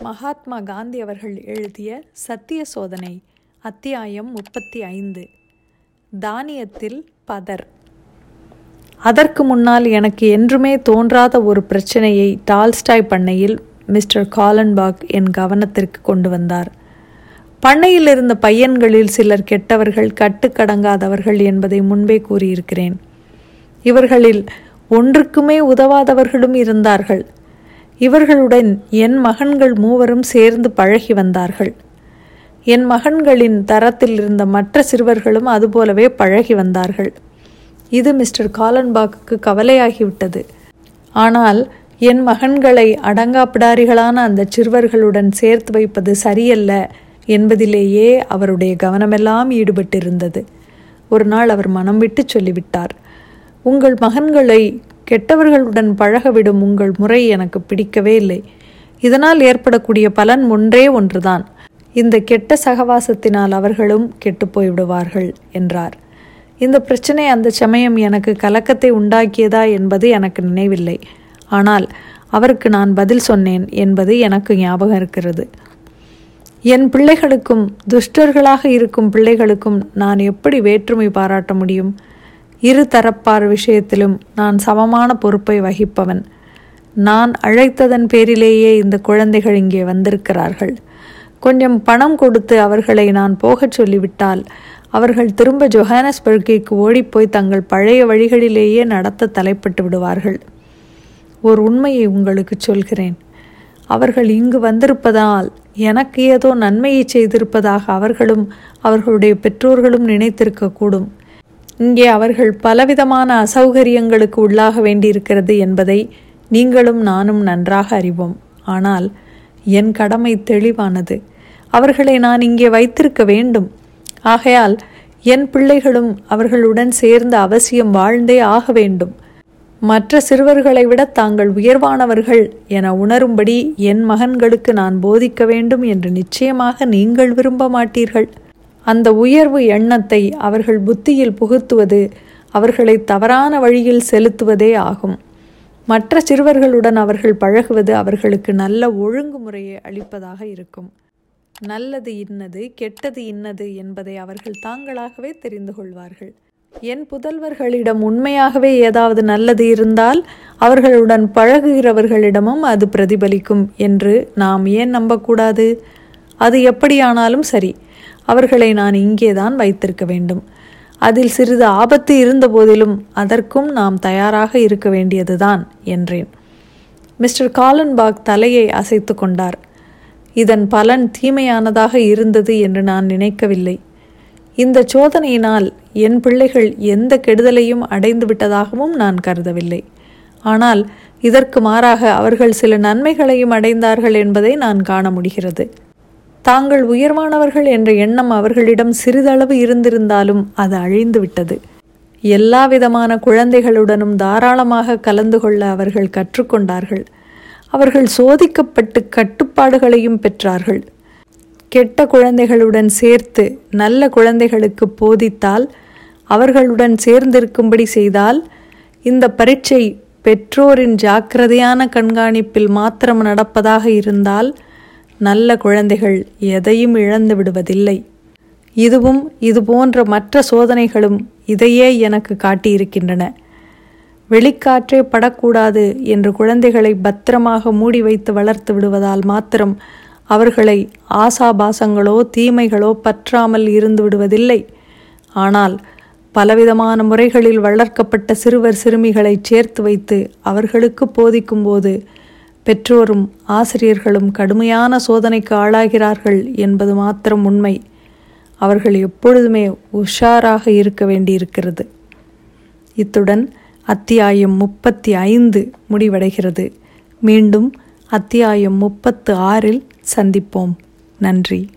மகாத்மா காந்தி அவர்கள் எழுதிய சத்திய சோதனை அத்தியாயம் முப்பத்தி ஐந்து. தானியத்தில் பதர். அதற்கு முன்னால் எனக்கு என்றுமே தோன்றாத ஒரு பிரச்சனையை டால்ஸ்டாய் பண்ணையில் மிஸ்டர் காலன்பாக் என் கவனத்திற்கு கொண்டு வந்தார். பண்ணையில் இருந்த பையன்களில் சிலர் கெட்டவர்கள் கட்டுக்கடங்காதவர்கள் என்பதை முன்பே கூறியிருக்கிறேன். இவர்களில் ஒன்றுக்குமே உதவாதவர்களும் இருந்தார்கள். இவர்களுடன் என் மகன்கள் மூவரும் சேர்ந்து பழகி வந்தார்கள். என் மகன்களின் தரத்தில் இருந்த மற்ற சிறுவர்களும் அதுபோலவே பழகி வந்தார்கள். இது மிஸ்டர் காலன்பாக்கு கவலையாகிவிட்டது. ஆனால் என் மகன்களை அடங்காப்பிடாரிகளான அந்த சிறுவர்களுடன் சேர்த்து வைப்பது சரியல்ல என்பதிலேயே அவருடைய கவனமெல்லாம் ஈடுபட்டிருந்தது. ஒரு நாள் அவர் மனம் விட்டு சொல்லிவிட்டார். உங்கள் மகன்களை கெட்டவர்களுடன் பழகவிடும் உங்கள் முறை எனக்கு பிடிக்கவே இல்லை. இதனால் ஏற்படக்கூடிய பலன் ஒன்றே ஒன்றுதான். இந்த கெட்ட சகவாசத்தினால் அவர்களும் கெட்டு போய்விடுவார்கள் என்றார். இந்த பிரச்சனை அந்த சமயம் எனக்கு கலக்கத்தை உண்டாக்கியதா என்பது எனக்கு நினைவில்லை. ஆனால் அவருக்கு நான் பதில் சொன்னேன் என்பது எனக்கு ஞாபகம் இருக்கிறது. என் பிள்ளைகளுக்கும் துஷ்டர்களாக இருக்கும் பிள்ளைகளுக்கும் நான் எப்படி வேற்றுமை பாராட்ட முடியும்? இரு தரப்பார் விஷயத்திலும் நான் சமமான பொறுப்பை வகிப்பவன். நான் அழைத்ததன் பேரிலேயே இந்த குழந்தைகள் இங்கே வந்திருக்கிறார்கள். கொஞ்சம் பணம் கொடுத்து அவர்களை நான் போகச் சொல்லிவிட்டால் அவர்கள் திரும்ப ஜொஹானஸ்பர்கிற்கு ஓடிப்போய் தங்கள் பழைய வழிகளிலேயே நடத்த தலைப்பட்டு விடுவார்கள். ஒரு உண்மையை உங்களுக்கு சொல்கிறேன். அவர்கள் இங்கு வந்திருப்பதால் எனக்கு ஏதோ நன்மையை செய்திருப்பதாக அவர்களும் அவர்களுடைய பெற்றோர்களும் நினைத்திருக்கக்கூடும். இங்கே அவர்கள் பலவிதமான அசௌகரியங்களுக்கு உள்ளாக வேண்டியிருக்கிறது என்பதை நீங்களும் நானும் நன்றாக அறிவோம். ஆனால் என் கடமை தெளிவானது. அவர்களை நான் இங்கே வைத்திருக்க வேண்டும். ஆகையால் என் பிள்ளைகளும் அவர்களுடன் சேர்ந்து அவசியம் வாழ்ந்தே ஆக வேண்டும். மற்ற சிறுவர்களை விட தாங்கள் உயர்வானவர்கள் என உணரும்படி என் மகன்களுக்கு நான் போதிக்க வேண்டும் என்று நிச்சயமாக நீங்கள் விரும்ப மாட்டீர்கள். அந்த உயர்வு எண்ணத்தை அவர்கள் புத்தியில் புகுத்துவது அவர்களை தவறான வழியில் செலுத்துவதே ஆகும். மற்ற சிறுவர்களுடன் அவர்கள் பழகுவது அவர்களுக்கு நல்ல ஒழுங்குமுறையை அளிப்பதாக இருக்கும். நல்லது இன்னது கெட்டது இன்னது என்பதை அவர்கள் தாங்களாகவே தெரிந்து கொள்வார்கள். என் புதல்வர்களிடம் உண்மையாகவே ஏதாவது நல்லது இருந்தால் அவர்களுடன் பழகுகிறவர்களிடமும் அது பிரதிபலிக்கும் என்று நாம் ஏன் நம்பக்கூடாது? அது எப்படியானாலும் சரி. அவர்களை நான் இங்கேதான் வைத்திருக்க வேண்டும். அதில் சிறிது ஆபத்து இருந்த போதிலும் அதற்கும் நாம் தயாராக இருக்க வேண்டியதுதான் என்றேன். மிஸ்டர் காலன்பாக் தலையை அசைத்து கொண்டார். இதன் பலன் தீமையானதாக இருந்தது என்று நான் நினைக்கவில்லை. இந்த சோதனையினால் என் பிள்ளைகள் எந்த கெடுதலையும் அடைந்து விட்டதாகவும் நான் கருதவில்லை. ஆனால் இதற்கு மாறாக அவர்கள் சில நன்மைகளையும் அடைந்தார்கள் என்பதை நான் காண முடிகிறது. தாங்கள் உயர்வானவர்கள் என்ற எண்ணம் அவர்களிடம் சிறிதளவு இருந்திருந்தாலும் அது அழிந்து விட்டது. எல்லா விதமான குழந்தைகளுடனும் தாராளமாக கலந்து கொள்ள அவர்கள் கற்றுக்கொண்டார்கள். அவர்கள் சோதிக்கப்பட்டு கட்டுப்பாடுகளையும் பெற்றார்கள். கெட்ட குழந்தைகளுடன் சேர்த்து நல்ல குழந்தைகளுக்கு போதித்தால் அவர்களுடன் சேர்ந்திருக்கும்படி செய்தால் இந்த பரீட்சை பெற்றோரின் ஜாக்கிரதையான கண்காணிப்பில் மாத்திரம் நடப்பதாக இருந்தால் நல்ல குழந்தைகள் எதையும் இழந்து விடுவதில்லை. இதுவும் இது போன்ற மற்ற சோதனைகளும் இதையே எனக்கு காட்டியிருக்கின்றன. வெளிக்காற்றே படக்கூடாது என்று குழந்தைகளை பத்திரமாக மூடி வைத்து வளர்த்து விடுவதால் மாத்திரம் அவர்களை ஆசாபாசங்களோ தீமைகளோ பற்றாமல் இருந்து விடுவதில்லை. ஆனால் பலவிதமான முறைகளில் வளர்க்கப்பட்ட சிறுவர் சிறுமிகளை சேர்த்து வைத்து அவர்களுக்கு போதிக்கும்போது பெற்றோரும் ஆசிரியர்களும் கடுமையான சோதனைக்கு ஆளாகிறார்கள் என்பது மாத்திரம் உண்மை. அவர்கள் எப்பொழுதுமே உஷாராக இருக்க வேண்டியிருக்கிறது. இத்துடன் அத்தியாயம் முப்பத்தி ஐந்து முடிவடைகிறது. மீண்டும் அத்தியாயம் முப்பத்து ஆறில் சந்திப்போம். நன்றி.